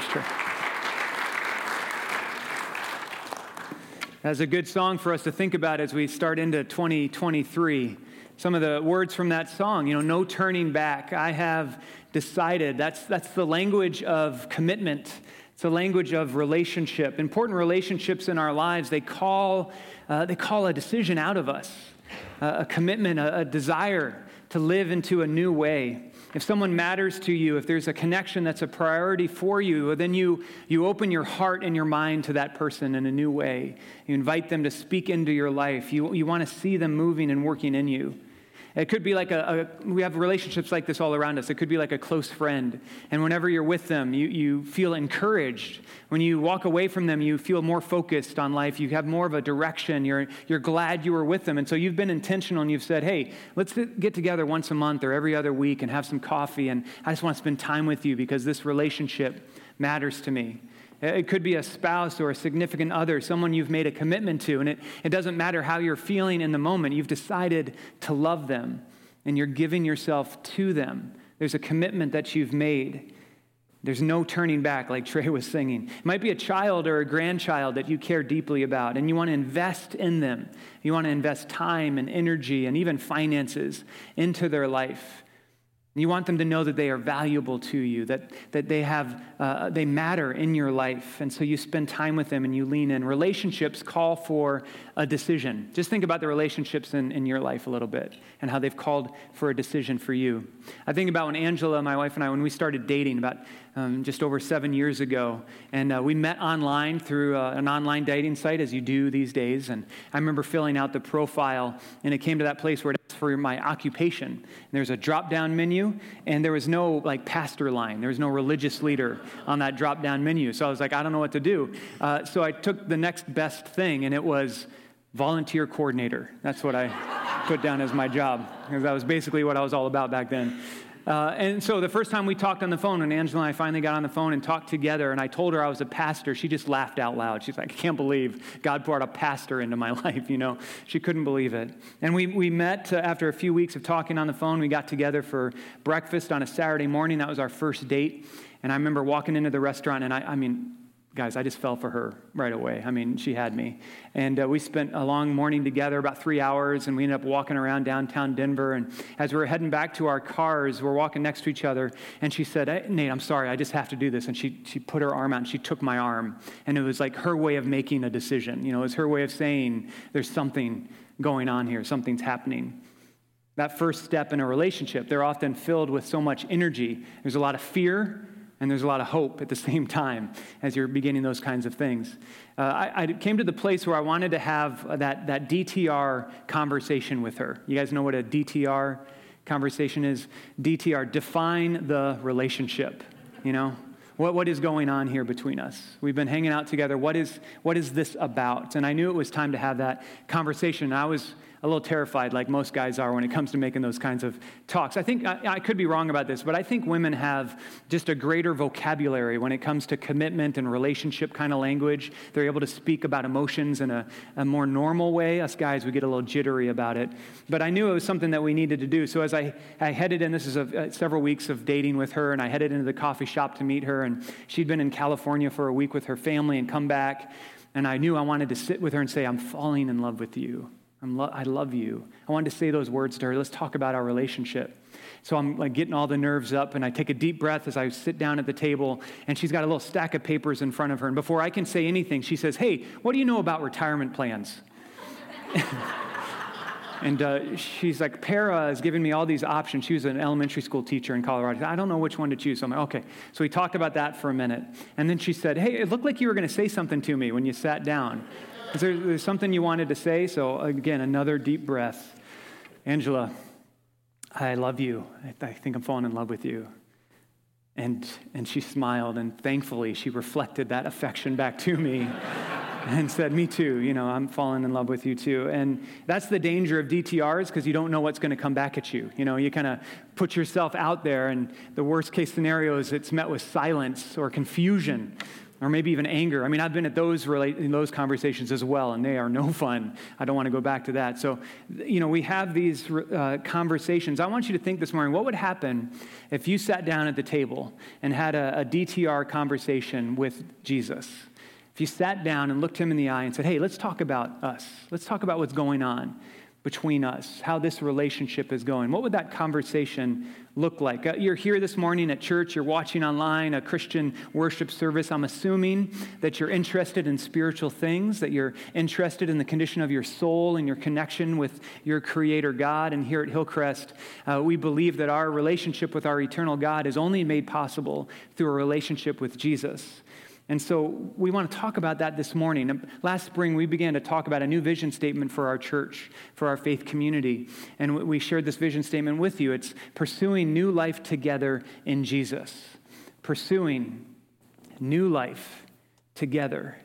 Thanks. That's a good song for us to think about as we start into 2023. Some of the words from that song, you know, no turning back. I have decided. That's, that's the language of commitment. It's the language of relationship. Important relationships in our lives, they call, uh, they call a decision out of us, uh, a commitment, a, a desire to live into a new way. If someone matters to you, if there's a connection that's a priority for you, then you, you open your heart and your mind to that person in a new way. You invite them to speak into your life. You, you want to see them moving and working in you. It could be like a, a, we have relationships like this all around us. It could be like a close friend. And whenever you're with them, you, you feel encouraged. When you walk away from them, you feel more focused on life. You have more of a direction. You're, you're glad you were with them. And so you've been intentional and you've said, hey, let's get together once a month or every other week and have some coffee. And I just want to spend time with you because this relationship matters to me. It could be a spouse or a significant other, someone you've made a commitment to. And it, it doesn't matter how you're feeling in the moment, you've decided to love them and you're giving yourself to them. There's a commitment that you've made. There's no turning back, like Trey was singing. It might be a child or a grandchild that you care deeply about, and you want to invest in them. You want to invest time and energy and even finances into their life. You want them to know that they are valuable to you, that, that they, have, uh, they matter in your life. And so you spend time with them and you lean in. Relationships call for a decision. Just think about the relationships in, in your life a little bit and how they've called for a decision for you. I think about when Angela, my wife, and I, when we started dating about um, just over seven years ago. And uh, we met online through uh, an online dating site, as you do these days. And I remember filling out the profile, and it came to that place where it asked for my occupation. And there's a drop down menu, and there was no like pastor line, there was no religious leader on that drop down menu. So I was like, I don't know what to do. Uh, so I took the next best thing, and it was volunteer coordinator. That's what I put down as my job, because that was basically what I was all about back then. Uh, and so the first time we talked on the phone, when Angela and I finally got on the phone and talked together, and I told her I was a pastor, she just laughed out loud. She's like, I can't believe God brought a pastor into my life, you know. She couldn't believe it. And we, we met uh, after a few weeks of talking on the phone. We got together for breakfast on a Saturday morning. That was our first date. And I remember walking into the restaurant, and I, I mean, guys, I just fell for her right away. I mean, she had me. And uh, we spent a long morning together, about three hours, and we ended up walking around downtown Denver. And as we were heading back to our cars, we're walking next to each other, and she said, hey, Nate, I'm sorry, I just have to do this. And she, she put her arm out and she took my arm. And it was like her way of making a decision. You know, it was her way of saying, there's something going on here, something's happening. That first step in a relationship, they're often filled with so much energy. There's a lot of fear, and there's a lot of hope at the same time as you're beginning those kinds of things. Uh, I, I, came to the place where I wanted to have that, that DTR conversation with her. You guys know what a DTR conversation is? DTR, define the relationship, you know? What, what is going on here between us? We've been hanging out together. What is, what is this about? And I knew it was time to have that conversation. I was a little terrified, like most guys are when it comes to making those kinds of talks. I think, I, I, could be wrong about this, but I think women have just a greater vocabulary when it comes to commitment and relationship kind of language. They're able to speak about emotions in a, a more normal way. Us guys, we get a little jittery about it. But I knew it was something that we needed to do. So as I, I headed in, this is a, a, several weeks of dating with her, and I headed into the coffee shop to meet her, and she'd been in California for a week with her family and come back. And I knew I wanted to sit with her and say, I'm falling in love with you. Lo- i love you. I wanted to say those words to her. Let's talk about our relationship. So I'm like getting all the nerves up, and I take a deep breath as I sit down at the table, and she's got a little stack of papers in front of her. And before I can say anything, she says, Hey, what do you know about retirement plans? and uh, she's like, PERA is giving me all these options. She was an elementary school teacher in Colorado. I don't know which one to choose. So I'm like, okay. So we talked about that for a minute. And then she said, Hey, it looked like you were going to say something to me when you sat down. Is there there's something you wanted to say? So, again, another deep breath. Angela, I love you. I, I think I'm falling in love with you. And, and she smiled, and thankfully, she reflected that affection back to me and said, Me too. You know, I'm falling in love with you too. And that's the danger of DTRs because you don't know what's going to come back at you. You know, you kind of put yourself out there, and the worst case scenario is it's met with silence or confusion or maybe even anger. I mean, I've been at those relate, in those conversations as well, and they are no fun. I don't want to go back to that. So, you know, we have these uh, conversations. I want you to think this morning: what would happen if you sat down at the table and had a, a DTR conversation with Jesus? If you sat down and looked him in the eye and said, "Hey, let's talk about us. Let's talk about what's going on." Between us, how this relationship is going. What would that conversation look like? Uh, you're here this morning at church, you're watching online a Christian worship service. I'm assuming that you're interested in spiritual things, that you're interested in the condition of your soul and your connection with your Creator God. And here at Hillcrest, uh, we believe that our relationship with our eternal God is only made possible through a relationship with Jesus. And so we want to talk about that this morning. Last spring, we began to talk about a new vision statement for our church, for our faith community. And we shared this vision statement with you. It's pursuing new life together in Jesus. Pursuing new life together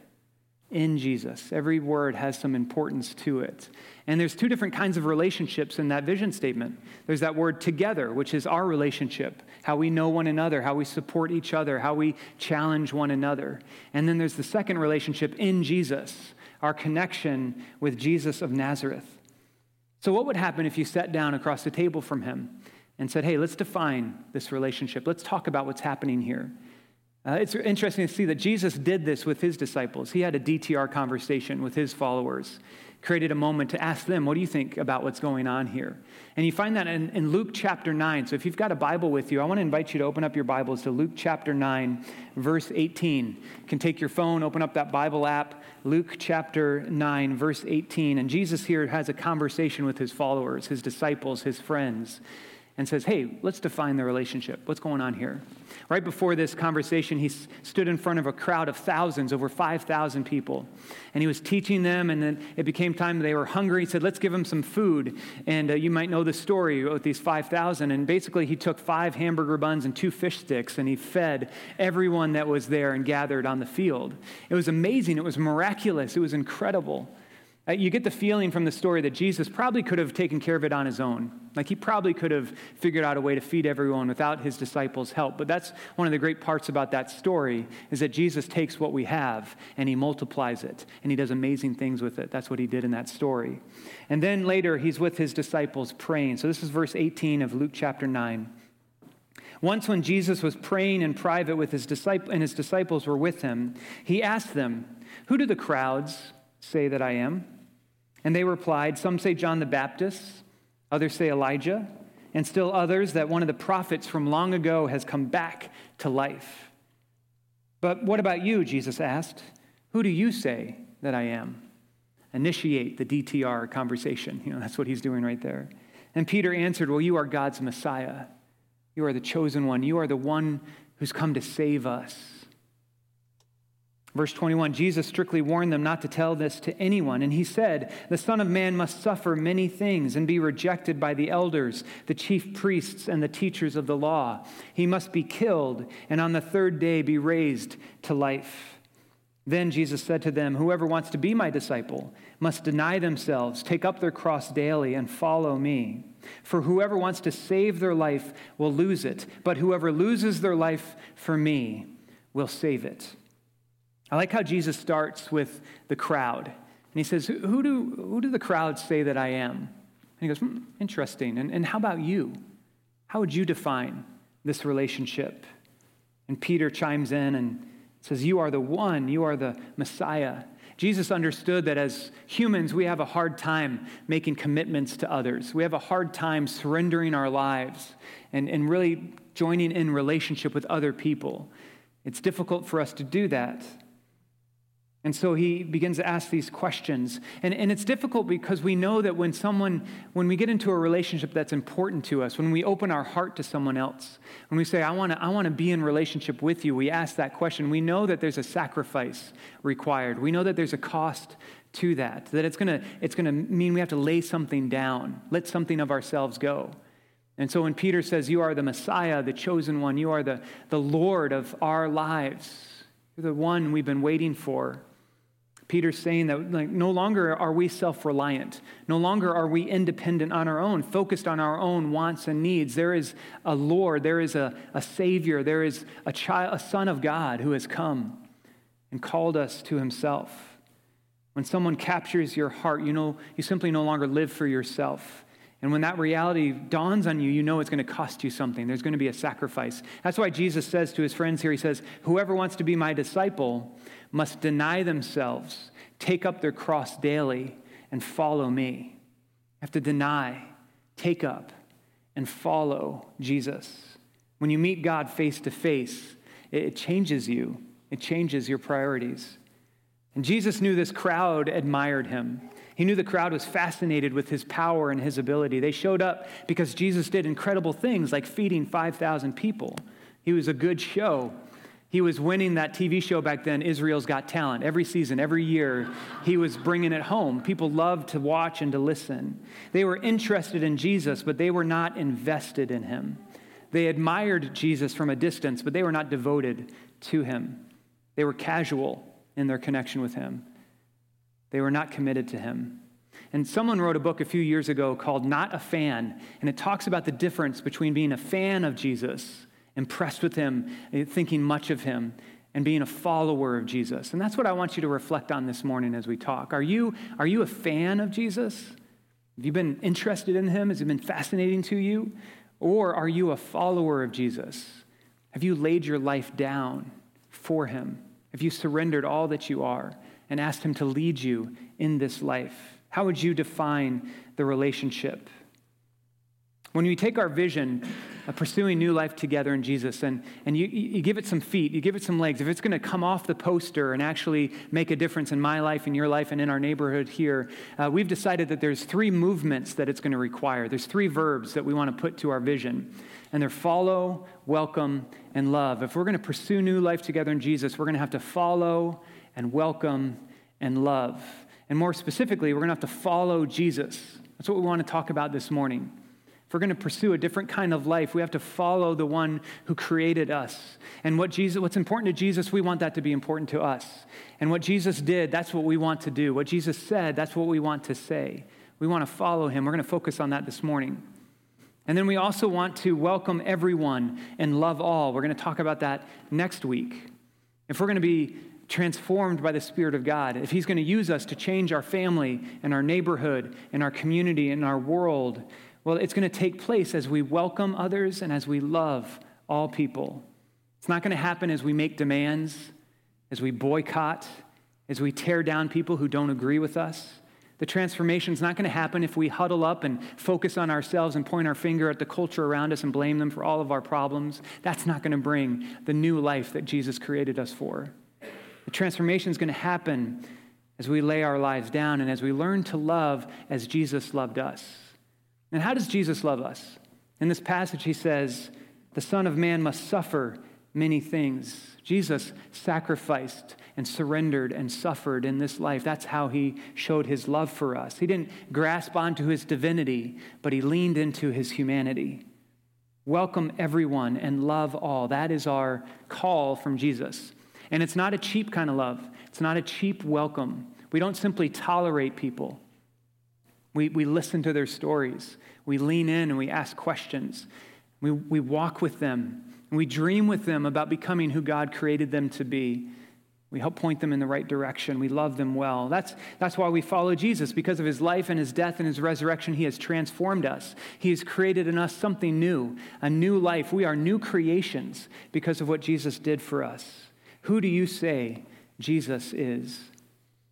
in Jesus. Every word has some importance to it. And there's two different kinds of relationships in that vision statement. There's that word together, which is our relationship, how we know one another, how we support each other, how we challenge one another. And then there's the second relationship in Jesus, our connection with Jesus of Nazareth. So, what would happen if you sat down across the table from him and said, Hey, let's define this relationship. Let's talk about what's happening here. Uh, it's interesting to see that Jesus did this with his disciples. He had a DTR conversation with his followers, created a moment to ask them, What do you think about what's going on here? And you find that in, in Luke chapter 9. So if you've got a Bible with you, I want to invite you to open up your Bibles to Luke chapter 9, verse 18. You can take your phone, open up that Bible app, Luke chapter 9, verse 18. And Jesus here has a conversation with his followers, his disciples, his friends and says, Hey, let's define the relationship. What's going on here? Right before this conversation, he stood in front of a crowd of thousands, over 5,000 people. And he was teaching them, and then it became time they were hungry. He said, Let's give them some food. And uh, you might know the story with these 5,000. And basically, he took five hamburger buns and two fish sticks, and he fed everyone that was there and gathered on the field. It was amazing. It was miraculous. It was incredible. Uh, you get the feeling from the story that Jesus probably could have taken care of it on his own. Like he probably could have figured out a way to feed everyone without his disciples' help. But that's one of the great parts about that story is that Jesus takes what we have and he multiplies it and he does amazing things with it. That's what he did in that story. And then later he's with his disciples praying. So this is verse 18 of Luke chapter 9. Once when Jesus was praying in private with his disciples and his disciples were with him, he asked them, "Who do the crowds say that I am?" And they replied, Some say John the Baptist, others say Elijah, and still others that one of the prophets from long ago has come back to life. But what about you? Jesus asked. Who do you say that I am? Initiate the DTR conversation. You know, that's what he's doing right there. And Peter answered, Well, you are God's Messiah. You are the chosen one. You are the one who's come to save us. Verse 21 Jesus strictly warned them not to tell this to anyone. And he said, The Son of Man must suffer many things and be rejected by the elders, the chief priests, and the teachers of the law. He must be killed, and on the third day be raised to life. Then Jesus said to them, Whoever wants to be my disciple must deny themselves, take up their cross daily, and follow me. For whoever wants to save their life will lose it, but whoever loses their life for me will save it. I like how Jesus starts with the crowd. And he says, Who do, who do the crowds say that I am? And he goes, hmm, Interesting. And, and how about you? How would you define this relationship? And Peter chimes in and says, You are the one, you are the Messiah. Jesus understood that as humans, we have a hard time making commitments to others. We have a hard time surrendering our lives and, and really joining in relationship with other people. It's difficult for us to do that. And so he begins to ask these questions. And, and it's difficult because we know that when someone, when we get into a relationship that's important to us, when we open our heart to someone else, when we say, I want to I wanna be in relationship with you, we ask that question. We know that there's a sacrifice required. We know that there's a cost to that, that it's to it's to mean we have to lay something down, let something of ourselves go. And so when Peter says, You are the Messiah, the chosen one, you are the, the Lord of our lives, you're the one we've been waiting for. Peter's saying that like, no longer are we self reliant. No longer are we independent on our own, focused on our own wants and needs. There is a Lord, there is a, a Savior, there is a, child, a Son of God who has come and called us to himself. When someone captures your heart, you know you simply no longer live for yourself. And when that reality dawns on you, you know it's going to cost you something. There's going to be a sacrifice. That's why Jesus says to his friends here, he says, Whoever wants to be my disciple must deny themselves, take up their cross daily, and follow me. Have to deny, take up, and follow Jesus. When you meet God face to face, it changes you. It changes your priorities. And Jesus knew this crowd admired him. He knew the crowd was fascinated with his power and his ability. They showed up because Jesus did incredible things like feeding 5,000 people. He was a good show. He was winning that TV show back then, Israel's Got Talent. Every season, every year, he was bringing it home. People loved to watch and to listen. They were interested in Jesus, but they were not invested in him. They admired Jesus from a distance, but they were not devoted to him. They were casual in their connection with him, they were not committed to him. And someone wrote a book a few years ago called Not a Fan, and it talks about the difference between being a fan of Jesus, impressed with him, eh, thinking much of him, and being a follower of Jesus. And that's what I want you to reflect on this morning as we talk. Are you, are you a fan of Jesus? Have you been interested in him? Has it been fascinating to you? Or are you a follower of Jesus? Have you laid your life down for him? Have you surrendered all that you are and asked Him to lead you in this life? How would you define the relationship? When we take our vision of pursuing new life together in Jesus and, and you, you give it some feet, you give it some legs, if it's going to come off the poster and actually make a difference in my life, in your life, and in our neighborhood here, uh, we've decided that there's three movements that it's going to require. There's three verbs that we want to put to our vision and they're follow, welcome, and love. If we're going to pursue new life together in Jesus, we're going to have to follow and welcome and love. And more specifically, we're going to have to follow Jesus. That's what we want to talk about this morning. We're going to pursue a different kind of life, we have to follow the one who created us. And what Jesus, what's important to Jesus, we want that to be important to us. And what Jesus did, that's what we want to do. What Jesus said, that's what we want to say. We want to follow him. We're going to focus on that this morning. And then we also want to welcome everyone and love all. We're going to talk about that next week. If we're going to be transformed by the Spirit of God, if He's going to use us to change our family and our neighborhood and our community and our world, well, it's going to take place as we welcome others and as we love all people. It's not going to happen as we make demands, as we boycott, as we tear down people who don't agree with us. The transformation is not going to happen if we huddle up and focus on ourselves and point our finger at the culture around us and blame them for all of our problems. That's not going to bring the new life that Jesus created us for. The transformation is going to happen as we lay our lives down and as we learn to love as Jesus loved us. And how does Jesus love us? In this passage, he says, The Son of Man must suffer many things. Jesus sacrificed and surrendered and suffered in this life. That's how he showed his love for us. He didn't grasp onto his divinity, but he leaned into his humanity. Welcome everyone and love all. That is our call from Jesus. And it's not a cheap kind of love, it's not a cheap welcome. We don't simply tolerate people. We, we listen to their stories. We lean in and we ask questions. We, we walk with them. We dream with them about becoming who God created them to be. We help point them in the right direction. We love them well. That's, that's why we follow Jesus. Because of his life and his death and his resurrection, he has transformed us. He has created in us something new, a new life. We are new creations because of what Jesus did for us. Who do you say Jesus is?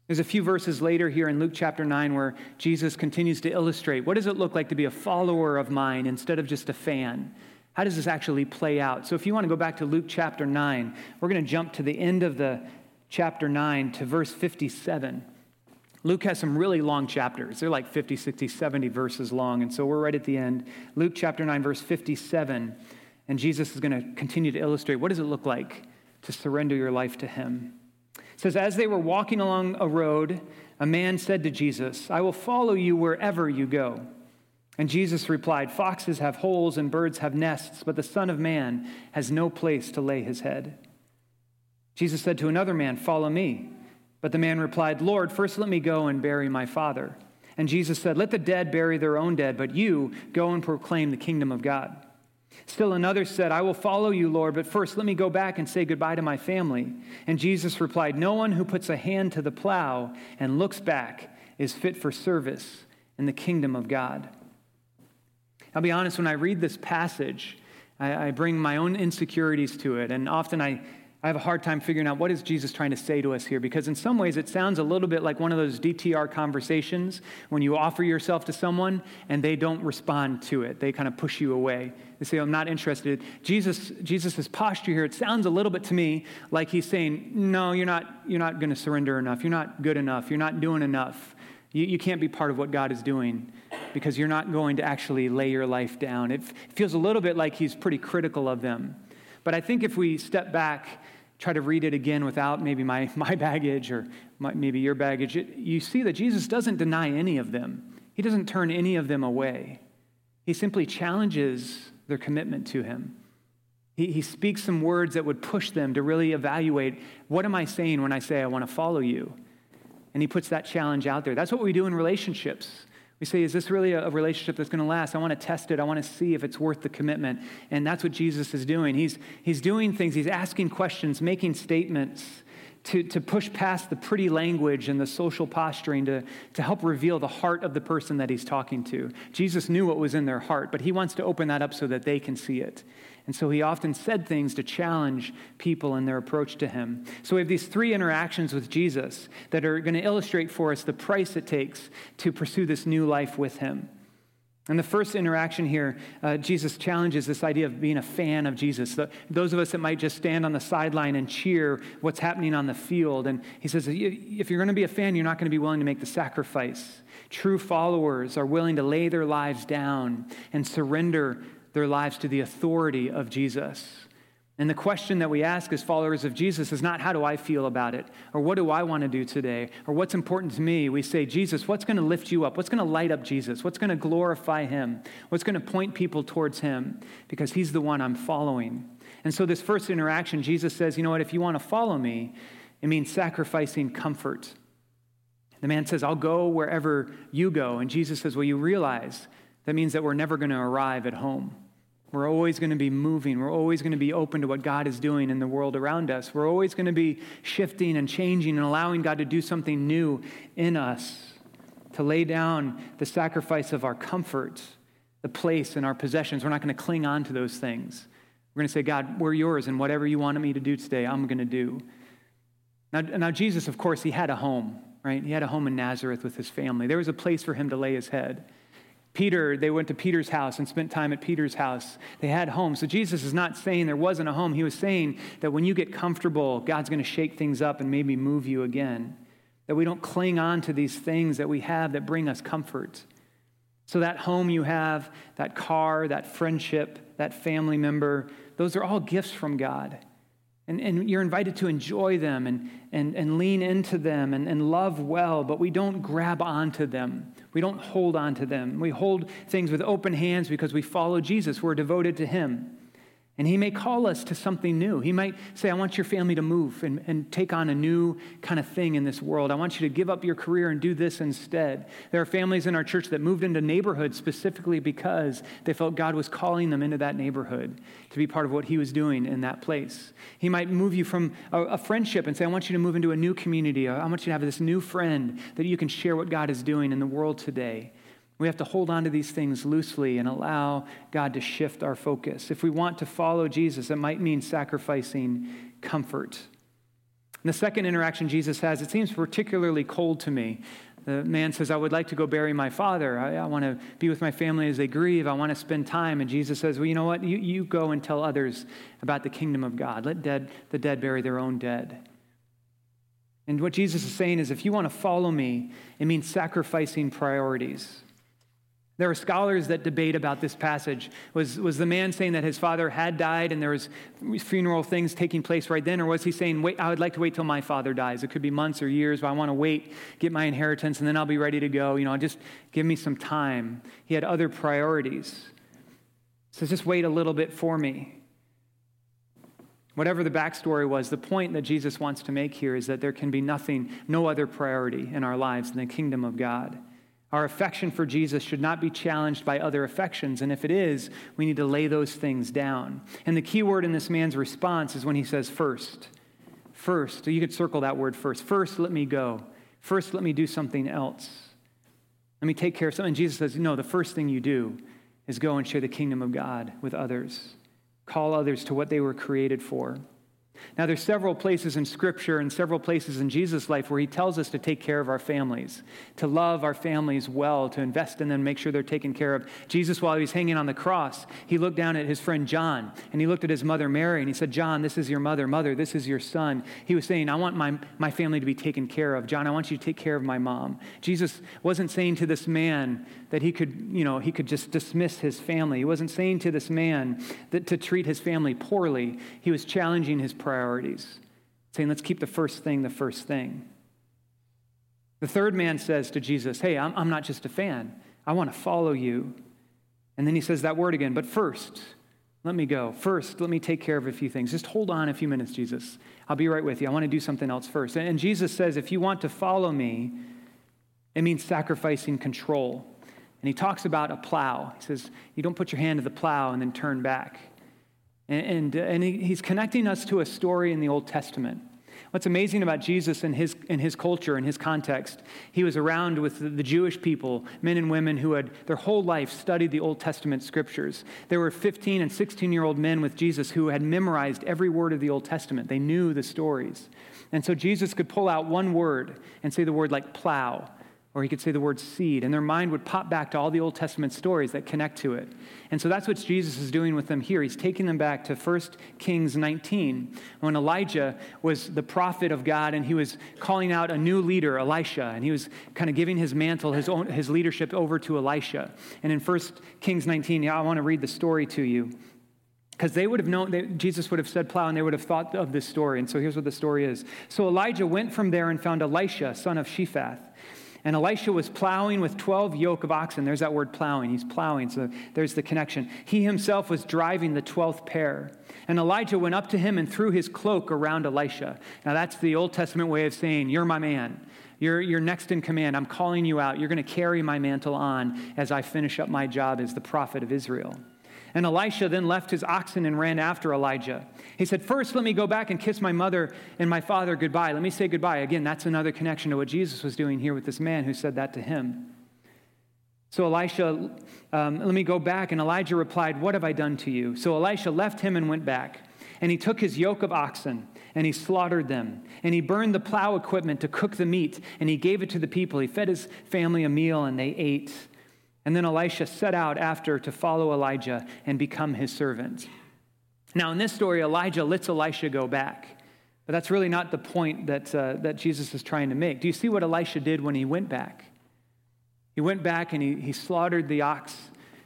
There's a few verses later here in Luke chapter 9 where Jesus continues to illustrate what does it look like to be a follower of mine instead of just a fan? How does this actually play out? So, if you want to go back to Luke chapter 9, we're going to jump to the end of the chapter 9 to verse 57. Luke has some really long chapters. They're like 50, 60, 70 verses long. And so we're right at the end. Luke chapter 9, verse 57. And Jesus is going to continue to illustrate what does it look like to surrender your life to Him. Says, As they were walking along a road, a man said to Jesus, I will follow you wherever you go. And Jesus replied, Foxes have holes and birds have nests, but the Son of Man has no place to lay his head. Jesus said to another man, Follow me. But the man replied, Lord, first let me go and bury my father. And Jesus said, Let the dead bury their own dead, but you go and proclaim the kingdom of God. Still another said, I will follow you, Lord, but first let me go back and say goodbye to my family. And Jesus replied, No one who puts a hand to the plow and looks back is fit for service in the kingdom of God. I'll be honest, when I read this passage, I, I bring my own insecurities to it, and often I I have a hard time figuring out what is Jesus trying to say to us here because in some ways it sounds a little bit like one of those DTR conversations when you offer yourself to someone and they don't respond to it. They kind of push you away. They say, I'm not interested. Jesus, Jesus' posture here, it sounds a little bit to me like he's saying, No, you're not, you're not going to surrender enough. You're not good enough. You're not doing enough. You, you can't be part of what God is doing because you're not going to actually lay your life down. It, it feels a little bit like he's pretty critical of them. But I think if we step back try to read it again without maybe my, my baggage or my, maybe your baggage, it, you see that Jesus doesn't deny any of them. He doesn't turn any of them away. He simply challenges their commitment to him. He, he speaks some words that would push them to really evaluate what am I saying when I say I want to follow you? And he puts that challenge out there. That's what we do in relationships. We say, is this really a relationship that's going to last? I want to test it. I want to see if it's worth the commitment. And that's what Jesus is doing. He's, he's doing things, he's asking questions, making statements to, to push past the pretty language and the social posturing to, to help reveal the heart of the person that he's talking to. Jesus knew what was in their heart, but he wants to open that up so that they can see it. And so he often said things to challenge people in their approach to him. So we have these three interactions with Jesus that are going to illustrate for us the price it takes to pursue this new life with him. And the first interaction here, uh, Jesus challenges this idea of being a fan of Jesus. The, those of us that might just stand on the sideline and cheer what's happening on the field. And he says, if you're going to be a fan, you're not going to be willing to make the sacrifice. True followers are willing to lay their lives down and surrender their lives to the authority of Jesus. And the question that we ask as followers of Jesus is not how do I feel about it, or what do I want to do today, or what's important to me. We say, Jesus, what's going to lift you up? What's going to light up Jesus? What's going to glorify him? What's going to point people towards him? Because he's the one I'm following. And so, this first interaction, Jesus says, you know what, if you want to follow me, it means sacrificing comfort. The man says, I'll go wherever you go. And Jesus says, Well, you realize that means that we're never going to arrive at home. We're always going to be moving. We're always going to be open to what God is doing in the world around us. We're always going to be shifting and changing and allowing God to do something new in us, to lay down the sacrifice of our comfort, the place, and our possessions. We're not going to cling on to those things. We're going to say, God, we're yours, and whatever you wanted me to do today, I'm going to do. Now, now, Jesus, of course, he had a home, right? He had a home in Nazareth with his family. There was a place for him to lay his head. Peter, they went to Peter's house and spent time at Peter's house. They had home. So Jesus is not saying there wasn't a home. He was saying that when you get comfortable, God's going to shake things up and maybe move you again. That we don't cling on to these things that we have that bring us comfort. So that home you have, that car, that friendship, that family member, those are all gifts from God. And, and you're invited to enjoy them and, and, and lean into them and, and love well, but we don't grab onto them. We don't hold onto them. We hold things with open hands because we follow Jesus. We're devoted to Him. And he may call us to something new. He might say, I want your family to move and, and take on a new kind of thing in this world. I want you to give up your career and do this instead. There are families in our church that moved into neighborhoods specifically because they felt God was calling them into that neighborhood to be part of what he was doing in that place. He might move you from a, a friendship and say, I want you to move into a new community. I want you to have this new friend that you can share what God is doing in the world today. We have to hold on to these things loosely and allow God to shift our focus. If we want to follow Jesus, it might mean sacrificing comfort. And the second interaction Jesus has, it seems particularly cold to me. The man says, I would like to go bury my father. I, I, want to be with my family as they grieve. I want to spend time. And Jesus says, Well, you know what? You, you go and tell others about the kingdom of God. Let dead, the dead bury their own dead. And what Jesus is saying is, if you want to follow me, it means sacrificing priorities. There are scholars that debate about this passage. Was, was the man saying that his father had died and there was funeral things taking place right then? Or was he saying, wait, I would like to wait till my father dies? It could be months or years, but I want to wait, get my inheritance, and then I'll be ready to go. You know, just give me some time. He had other priorities. So just wait a little bit for me. Whatever the backstory was, the point that Jesus wants to make here is that there can be nothing, no other priority in our lives than the kingdom of God. Our affection for Jesus should not be challenged by other affections. And if it is, we need to lay those things down. And the key word in this man's response is when he says, first. First. So you could circle that word first. First, let me go. First, let me do something else. Let me take care of something. Jesus says, no, the first thing you do is go and share the kingdom of God with others. Call others to what they were created for. Now, there's several places in Scripture and several places in Jesus' life where he tells us to take care of our families, to love our families well, to invest in them, make sure they're taken care of. Jesus, while he was hanging on the cross, he looked down at his friend John and he looked at his mother Mary and he said, John, this is your mother. Mother, this is your son. He was saying, I want my, my family to be taken care of. John, I want you to take care of my mom. Jesus wasn't saying to this man that he could, you know, he could just dismiss his family. He wasn't saying to this man that to treat his family poorly. He was challenging his priorities, saying, let's keep the first thing the first thing. The third man says to Jesus, Hey, I'm, I'm not just a fan, I want to follow you. And then he says that word again, but first, let me go. First, let me take care of a few things. Just hold on a few minutes, Jesus. I'll be right with you. I want to do something else first. And Jesus says, if you want to follow me, it means sacrificing control. And he talks about a plow. He says, You don't put your hand to the plow and then turn back. And, and, uh, and he's connecting us to a story in the Old Testament. What's amazing about Jesus and his, and his culture and his context, he was around with the, the Jewish people, men and women who had their whole life studied the Old Testament scriptures. There were 15 and 16 year old men with Jesus who had memorized every word of the Old Testament. They knew the stories. And so Jesus could pull out one word and say the word like plow or he could say the word seed, and their mind would pop back to all the Old Testament stories that connect to it. And so that's what Jesus is doing with them here. He's taking them back to 1 Kings 19, when Elijah was the prophet of God, and he was calling out a new leader, Elisha, and he was kind of giving his mantle, his, own, his leadership over to Elisha. And in 1 Kings 19, yeah, I want to read the story to you. Because they would have known, that Jesus would have said plow, and they would have thought of this story. And so here's what the story is. So Elijah went from there and found Elisha, son of Shaphat and Elisha was plowing with 12 yoke of oxen. There's that word plowing. He's plowing, so there's the connection. He himself was driving the 12th pair. And Elijah went up to him and threw his cloak around Elisha. Now, that's the Old Testament way of saying, You're my man. You're, you're next in command. I'm calling you out. You're going to carry my mantle on as I finish up my job as the prophet of Israel. And Elisha then left his oxen and ran after Elijah. He said, First, let me go back and kiss my mother and my father goodbye. Let me say goodbye. Again, that's another connection to what Jesus was doing here with this man who said that to him. So Elisha, um, let me go back. And Elijah replied, What have I done to you? So Elisha left him and went back. And he took his yoke of oxen and he slaughtered them. And he burned the plow equipment to cook the meat and he gave it to the people. He fed his family a meal and they ate. And then Elisha set out after to follow Elijah and become his servant. Now, in this story, Elijah lets Elisha go back. But that's really not the point that, uh, that Jesus is trying to make. Do you see what Elisha did when he went back? He went back and he, he slaughtered the ox,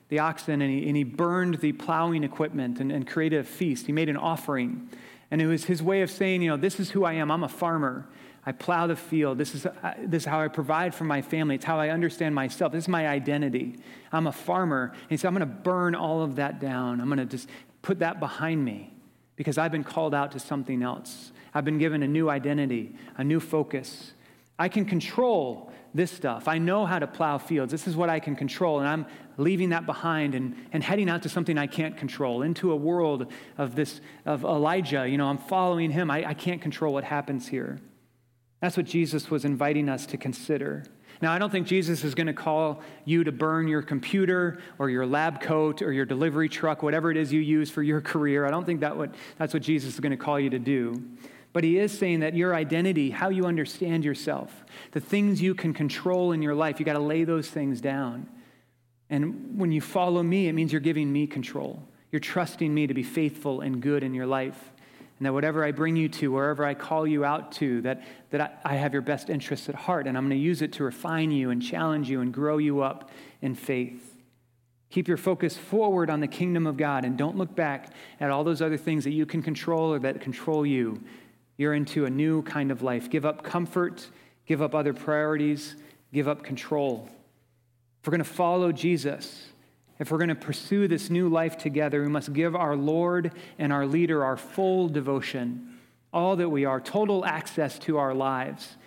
the oxen, and he, and he burned the plowing equipment and, and created a feast. He made an offering. And it was his way of saying, you know, this is who I am. I'm a farmer. I plow the field. This is, uh, this is how I provide for my family. It's how I understand myself. This is my identity. I'm a farmer. And he said, I'm going to burn all of that down. I'm going to just put that behind me because I've been called out to something else. I've been given a new identity, a new focus. I can control this stuff. I know how to plow fields. This is what I can control. And I'm leaving that behind and, and heading out to something I can't control, into a world of this, of Elijah. You know, I'm following him. I, I can't control what happens here. That's what Jesus was inviting us to consider. Now, I don't think Jesus is going to call you to burn your computer or your lab coat or your delivery truck, whatever it is you use for your career. I don't think that what, that's what Jesus is going to call you to do. But he is saying that your identity, how you understand yourself, the things you can control in your life, you got to lay those things down. And when you follow me, it means you're giving me control. You're trusting me to be faithful and good in your life. And that whatever I bring you to, wherever I call you out to, that, that I, I have your best interests at heart. And I'm going to use it to refine you and challenge you and grow you up in faith. Keep your focus forward on the kingdom of God and don't look back at all those other things that you can control or that control you. You're into a new kind of life. Give up comfort, give up other priorities, give up control. If we're going to follow Jesus, if we're going to pursue this new life together, we must give our Lord and our leader our full devotion, all that we are, total access to our lives.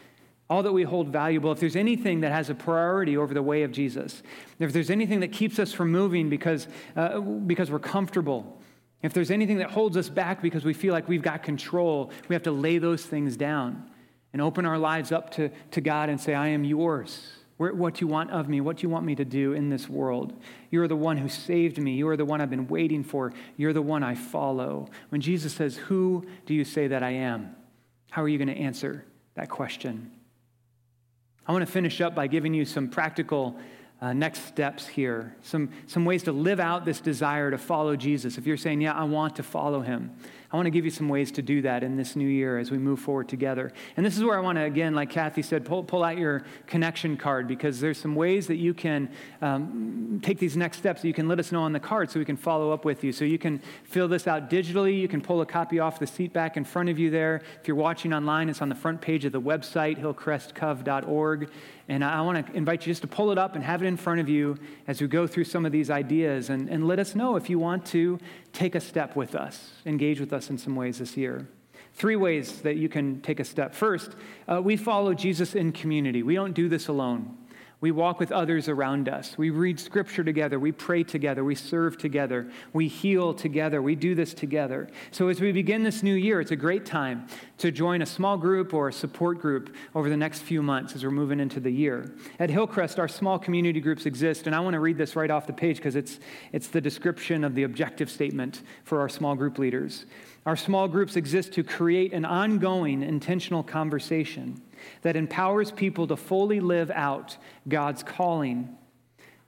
all that we hold valuable, if there's anything that has a priority over the way of Jesus, if there's anything that keeps us from moving because, uh, because we're comfortable, if there's anything that holds us back because we feel like we've got control, we have to lay those things down and open our lives up to, to God and say, I am yours. What you want of me, what you want me to do in this world. You are the one who saved me. You are the one I've been waiting for. You're the one I follow. When Jesus says, Who do you say that I am? How are you going to answer that question? I want to finish up by giving you some practical uh, next steps here, some, some ways to live out this desire to follow Jesus. If you're saying, Yeah, I want to follow him, I want to give you some ways to do that in this new year as we move forward together. And this is where I want to, again, like Kathy said, pull, pull out your connection card because there's some ways that you can um, take these next steps you can let us know on the card so we can follow up with you. So you can fill this out digitally. You can pull a copy off the seat back in front of you there. If you're watching online, it's on the front page of the website, hillcrestcov.org. And I want to invite you just to pull it up and have it in front of you as we go through some of these ideas and, and let us know if you want to take a step with us, engage with us in some ways this year. Three ways that you can take a step. First, uh, we follow Jesus in community. We don't do this alone. We walk with others around us. We read scripture together. We pray together. We serve together. We heal together. We do this together. So, as we begin this new year, it's a great time to join a small group or a support group over the next few months as we're moving into the year. At Hillcrest, our small community groups exist, and I want to read this right off the page because it's, it's the description of the objective statement for our small group leaders. Our small groups exist to create an ongoing, intentional conversation that empowers people to fully live out God's calling.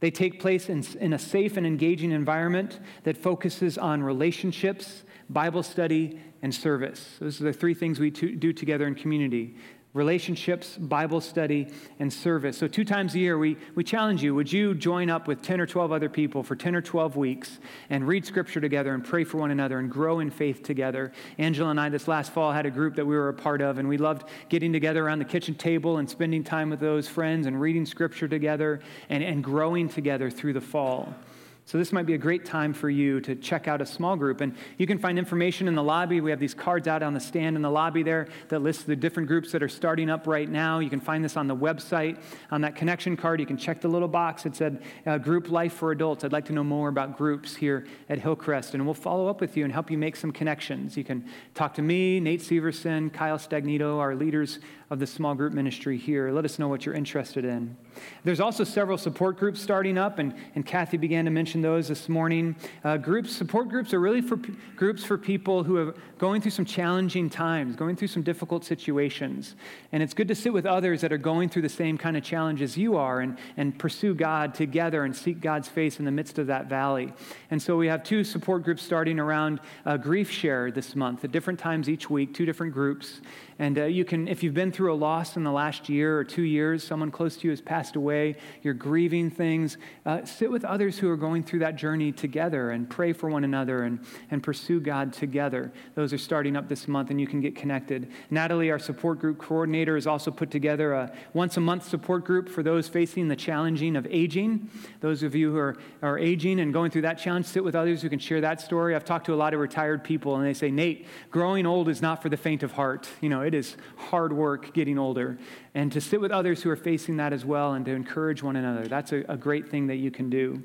They take place in, in, a safe and engaging environment that focuses on relationships, Bible study, and service. Those are the three things we do together in community relationships, Bible study, and service. So, two times a year, we, we challenge you would you join up with 10 or 12 other people for 10 or 12 weeks and read scripture together and pray for one another and grow in faith together? Angela and I, this last fall, had a group that we were a part of, and we loved getting together around the kitchen table and spending time with those friends and reading scripture together and, and growing together through the fall. So, this might be a great time for you to check out a small group. And you can find information in the lobby. We have these cards out on the stand in the lobby there that lists the different groups that are starting up right now. You can find this on the website. On that connection card, you can check the little box. It said uh, Group Life for Adults. I'd like to know more about groups here at Hillcrest. And we'll follow up with you and help you make some connections. You can talk to me, Nate Severson, Kyle Stagnito, our leaders of the small group ministry here. Let us know what you're interested in. There's also several support groups starting up, and, and Kathy began to mention those this morning. Uh, groups, support groups are really for p- groups for people who are going through some challenging times, going through some difficult situations. And it's good to sit with others that are going through the same kind of challenges you are and, and pursue God together and seek God's face in the midst of that valley. And so we have two support groups starting around uh, Grief Share this month at different times each week, two different groups. And uh, you can, if you've been through a loss in the last year or two years, someone close to you has passed away, you're grieving things, uh, sit with others who are going through that journey together and pray for one another and, and pursue God together. Those are starting up this month, and you can get connected. Natalie, our support group coordinator, has also put together a once a month support group for those facing the challenging of aging. Those of you who are, are aging and going through that challenge, sit with others who can share that story. I've talked to a lot of retired people, and they say, Nate, growing old is not for the faint of heart. You know, it is hard work getting older. And to sit with others who are facing that as well and to encourage one another, that's a, a great thing that you can do.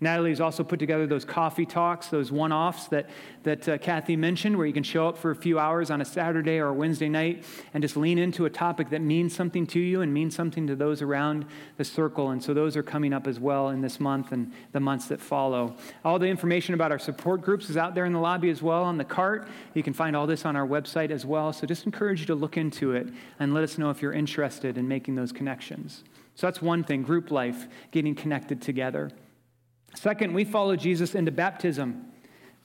Natalie's also put together those coffee talks, those one offs that, that uh, Kathy mentioned, where you can show up for a few hours on a Saturday or a Wednesday night and just lean into a topic that means something to you and means something to those around the circle. And so those are coming up as well in this month and the months that follow. All the information about our support groups is out there in the lobby as well on the cart. You can find all this on our website as well. So just encourage you to look into it and let us know if you're interested in making those connections. So that's one thing group life, getting connected together. Second, we follow Jesus into baptism.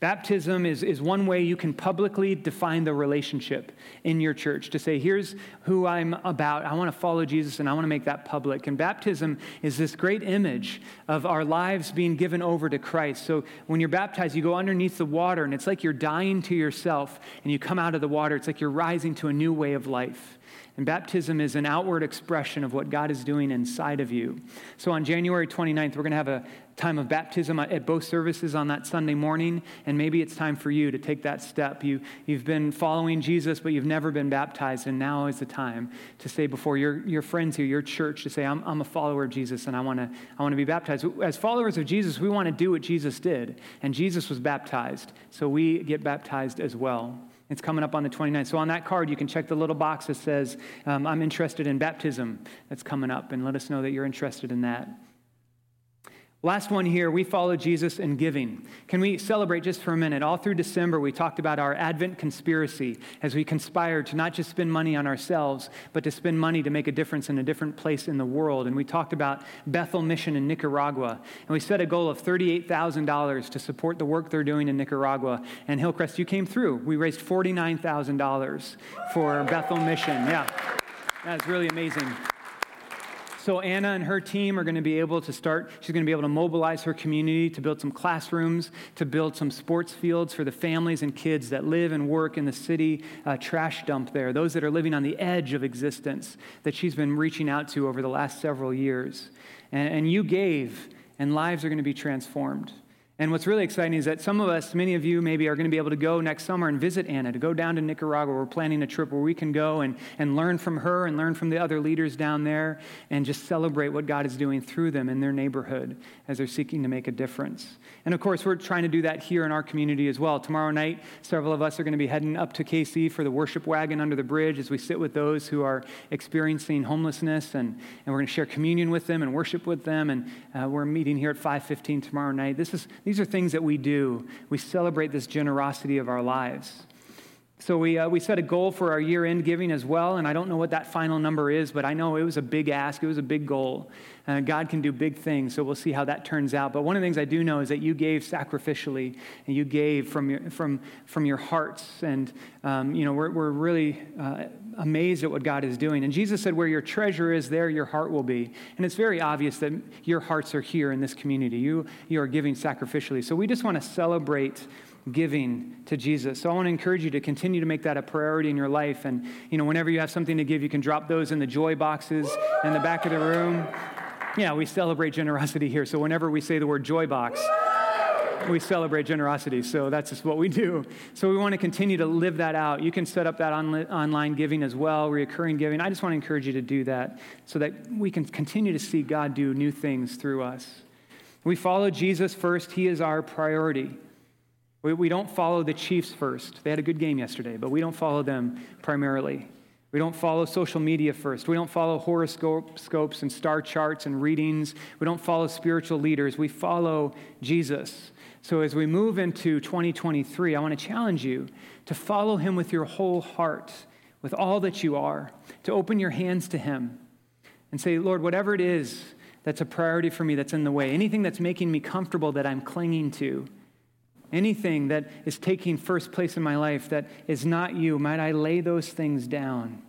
Baptism is, is one way you can publicly define the relationship in your church to say, here's who I'm about. I want to follow Jesus and I want to make that public. And baptism is this great image of our lives being given over to Christ. So when you're baptized, you go underneath the water and it's like you're dying to yourself and you come out of the water. It's like you're rising to a new way of life. And baptism is an outward expression of what God is doing inside of you. So on January 29th, we're going to have a time of baptism at both services on that Sunday morning. And maybe it's time for you to take that step. You, you've been following Jesus, but you've never been baptized. And now is the time to say before your, your friends here, your church, to say, I'm, I'm a follower of Jesus and I want to I wanna be baptized. As followers of Jesus, we want to do what Jesus did. And Jesus was baptized. So we get baptized as well. It's coming up on the 29th. So on that card, you can check the little box that says, um, I'm interested in baptism. That's coming up, and let us know that you're interested in that. Last one here, we follow Jesus in giving. Can we celebrate just for a minute? All through December, we talked about our Advent conspiracy as we conspired to not just spend money on ourselves, but to spend money to make a difference in a different place in the world. And we talked about Bethel Mission in Nicaragua. And we set a goal of $38,000 to support the work they're doing in Nicaragua. And Hillcrest, you came through. We raised $49,000 for Bethel Mission. Yeah, that's really amazing. So, Anna and her team are going to be able to start, she's going to be able to mobilize her community to build some classrooms, to build some sports fields for the families and kids that live and work in the city uh, trash dump there, those that are living on the edge of existence that she's been reaching out to over the last several years. And, and you gave, and lives are going to be transformed. And what's really exciting is that some of us, many of you maybe, are going to be able to go next summer and visit Anna, to go down to Nicaragua. We're planning a trip where we can go and, and learn from her and learn from the other leaders down there and just celebrate what God is doing through them in their neighborhood as they're seeking to make a difference. And of course, we're trying to do that here in our community as well. Tomorrow night, several of us are going to be heading up to KC for the worship wagon under the bridge as we sit with those who are experiencing homelessness and, and we're going to share communion with them and worship with them. And uh, we're meeting here at 515 tomorrow night. This is these are things that we do. We celebrate this generosity of our lives. So we, uh, we set a goal for our year end giving as well, and I don't know what that final number is, but I know it was a big ask, it was a big goal. Uh, God can do big things, so we'll see how that turns out. But one of the things I do know is that you gave sacrificially, and you gave from your, from, from your hearts, and um, you know, we're, we're really uh, amazed at what God is doing. And Jesus said, Where your treasure is, there your heart will be. And it's very obvious that your hearts are here in this community. You, you are giving sacrificially. So we just want to celebrate giving to Jesus. So I want to encourage you to continue to make that a priority in your life. And, you know, whenever you have something to give, you can drop those in the joy boxes in the back of the room. Yeah, we celebrate generosity here. So whenever we say the word joy box, we celebrate generosity. So that's just what we do. So we want to continue to live that out. You can set up that on, online giving as well, recurring giving. I just want to encourage you to do that so that we can continue to see God do new things through us. We follow Jesus first, He is our priority. We, we don't follow the Chiefs first. They had a good game yesterday, but we don't follow them primarily. We don't follow social media first. We don't follow horoscopes and star charts and readings. We don't follow spiritual leaders. We follow Jesus. So as we move into 2023, I want to challenge you to follow him with your whole heart, with all that you are, to open your hands to him and say, Lord, whatever it is that's a priority for me that's in the way, anything that's making me comfortable that I'm clinging to, anything that is taking first place in my life that is not you, might I lay those things down?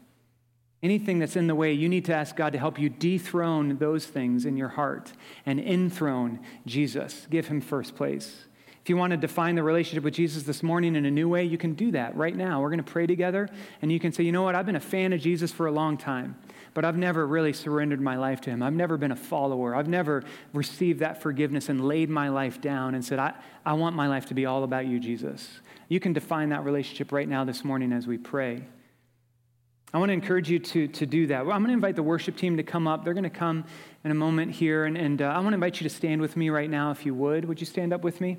Anything that's in the way, you need to ask God to help you dethrone those things in your heart and enthrone Jesus. Give him first place. If you want to define the relationship with Jesus this morning in a new way, you can do that right now. We're going to pray together, and you can say, you know what, I've been a fan of Jesus for a long time, but I've never really surrendered my life to him. I've never been a follower. I've never received that forgiveness and laid my life down and said, I, I want my life to be all about you, Jesus. You can define that relationship right now this morning as we pray. I want to encourage you to, to do that. I'm going to invite the worship team to come up. They're going to come in a moment here, and, and uh, I want to invite you to stand with me right now, if you would. Would you stand up with me?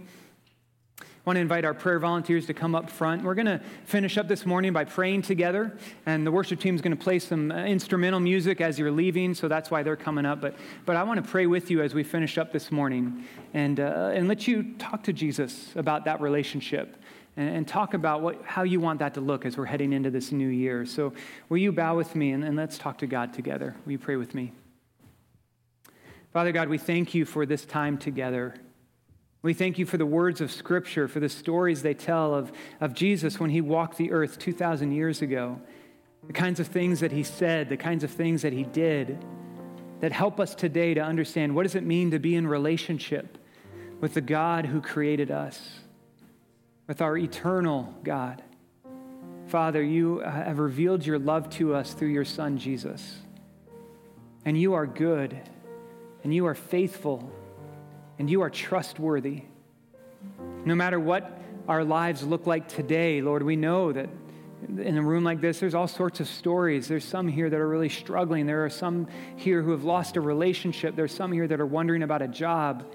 I want to invite our prayer volunteers to come up front. We're going to finish up this morning by praying together, and the worship team is going to play some uh, instrumental music as you're leaving, so that's why they're coming up. But, but I want to pray with you as we finish up this morning and, uh, and let you talk to Jesus about that relationship and, and talk about what, how you want that to look as we're heading into this new year. So, will you bow with me and, and let's talk to God together? Will you pray with me? Father God, we thank you for this time together. We thank you for the words of Scripture, for the stories they tell of, of Jesus when he walked the earth 2,000 years ago, the kinds of things that he said, the kinds of things that he did that help us today to understand what does it mean to be in relationship with the God who created us, with our eternal God. Father, you have revealed your love to us through your Son, Jesus. And you are good, and you are faithful, and you are trustworthy. No matter what our lives look like today, Lord, we know that in a room like this, there's all sorts of stories. There's some here that are really struggling. There are some here who have lost a relationship. There's some here that are wondering about a job,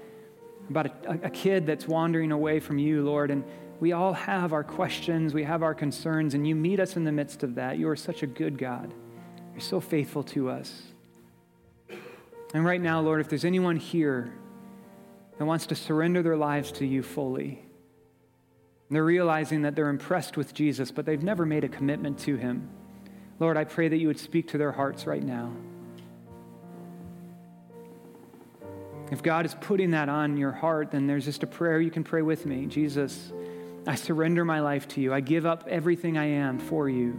about a, a kid that's wandering away from you, Lord. And we all have our questions, we have our concerns, and you meet us in the midst of that. You are such a good God. You're so faithful to us. And right now, Lord, if there's anyone here that wants to surrender their lives to you fully, And they're realizing that they're impressed with Jesus, but they've never made a commitment to him. Lord, I pray that you would speak to their hearts right now. If God is putting that on your heart, then there's just a prayer you can pray with me. Jesus, I surrender my life to you. I give up everything I am for you.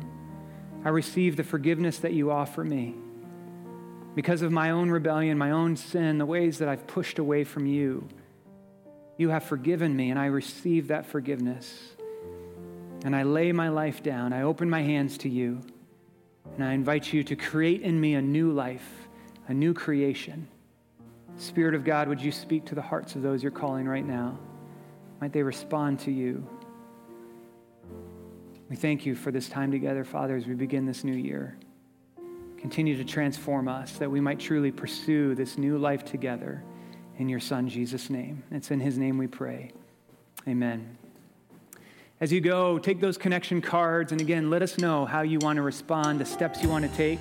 I receive the forgiveness that you offer me. Because of my own rebellion, my own sin, the ways that I've pushed away from you, you have forgiven me, and I receive that forgiveness. And I lay my life down. I open my hands to you, and I invite you to create in me a new life, a new creation. Spirit of God, would you speak to the hearts of those you're calling right now? Might they respond to you? We thank you for this time together, Father, as we begin this new year. Continue to transform us that we might truly pursue this new life together in your Son, Jesus' name. It's in his name we pray. Amen. As you go, take those connection cards and again, let us know how you want to respond, the steps you want to take.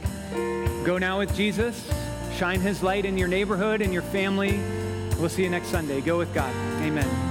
Go now with Jesus. Shine his light in your neighborhood and your family. We'll see you next Sunday. Go with God. Amen.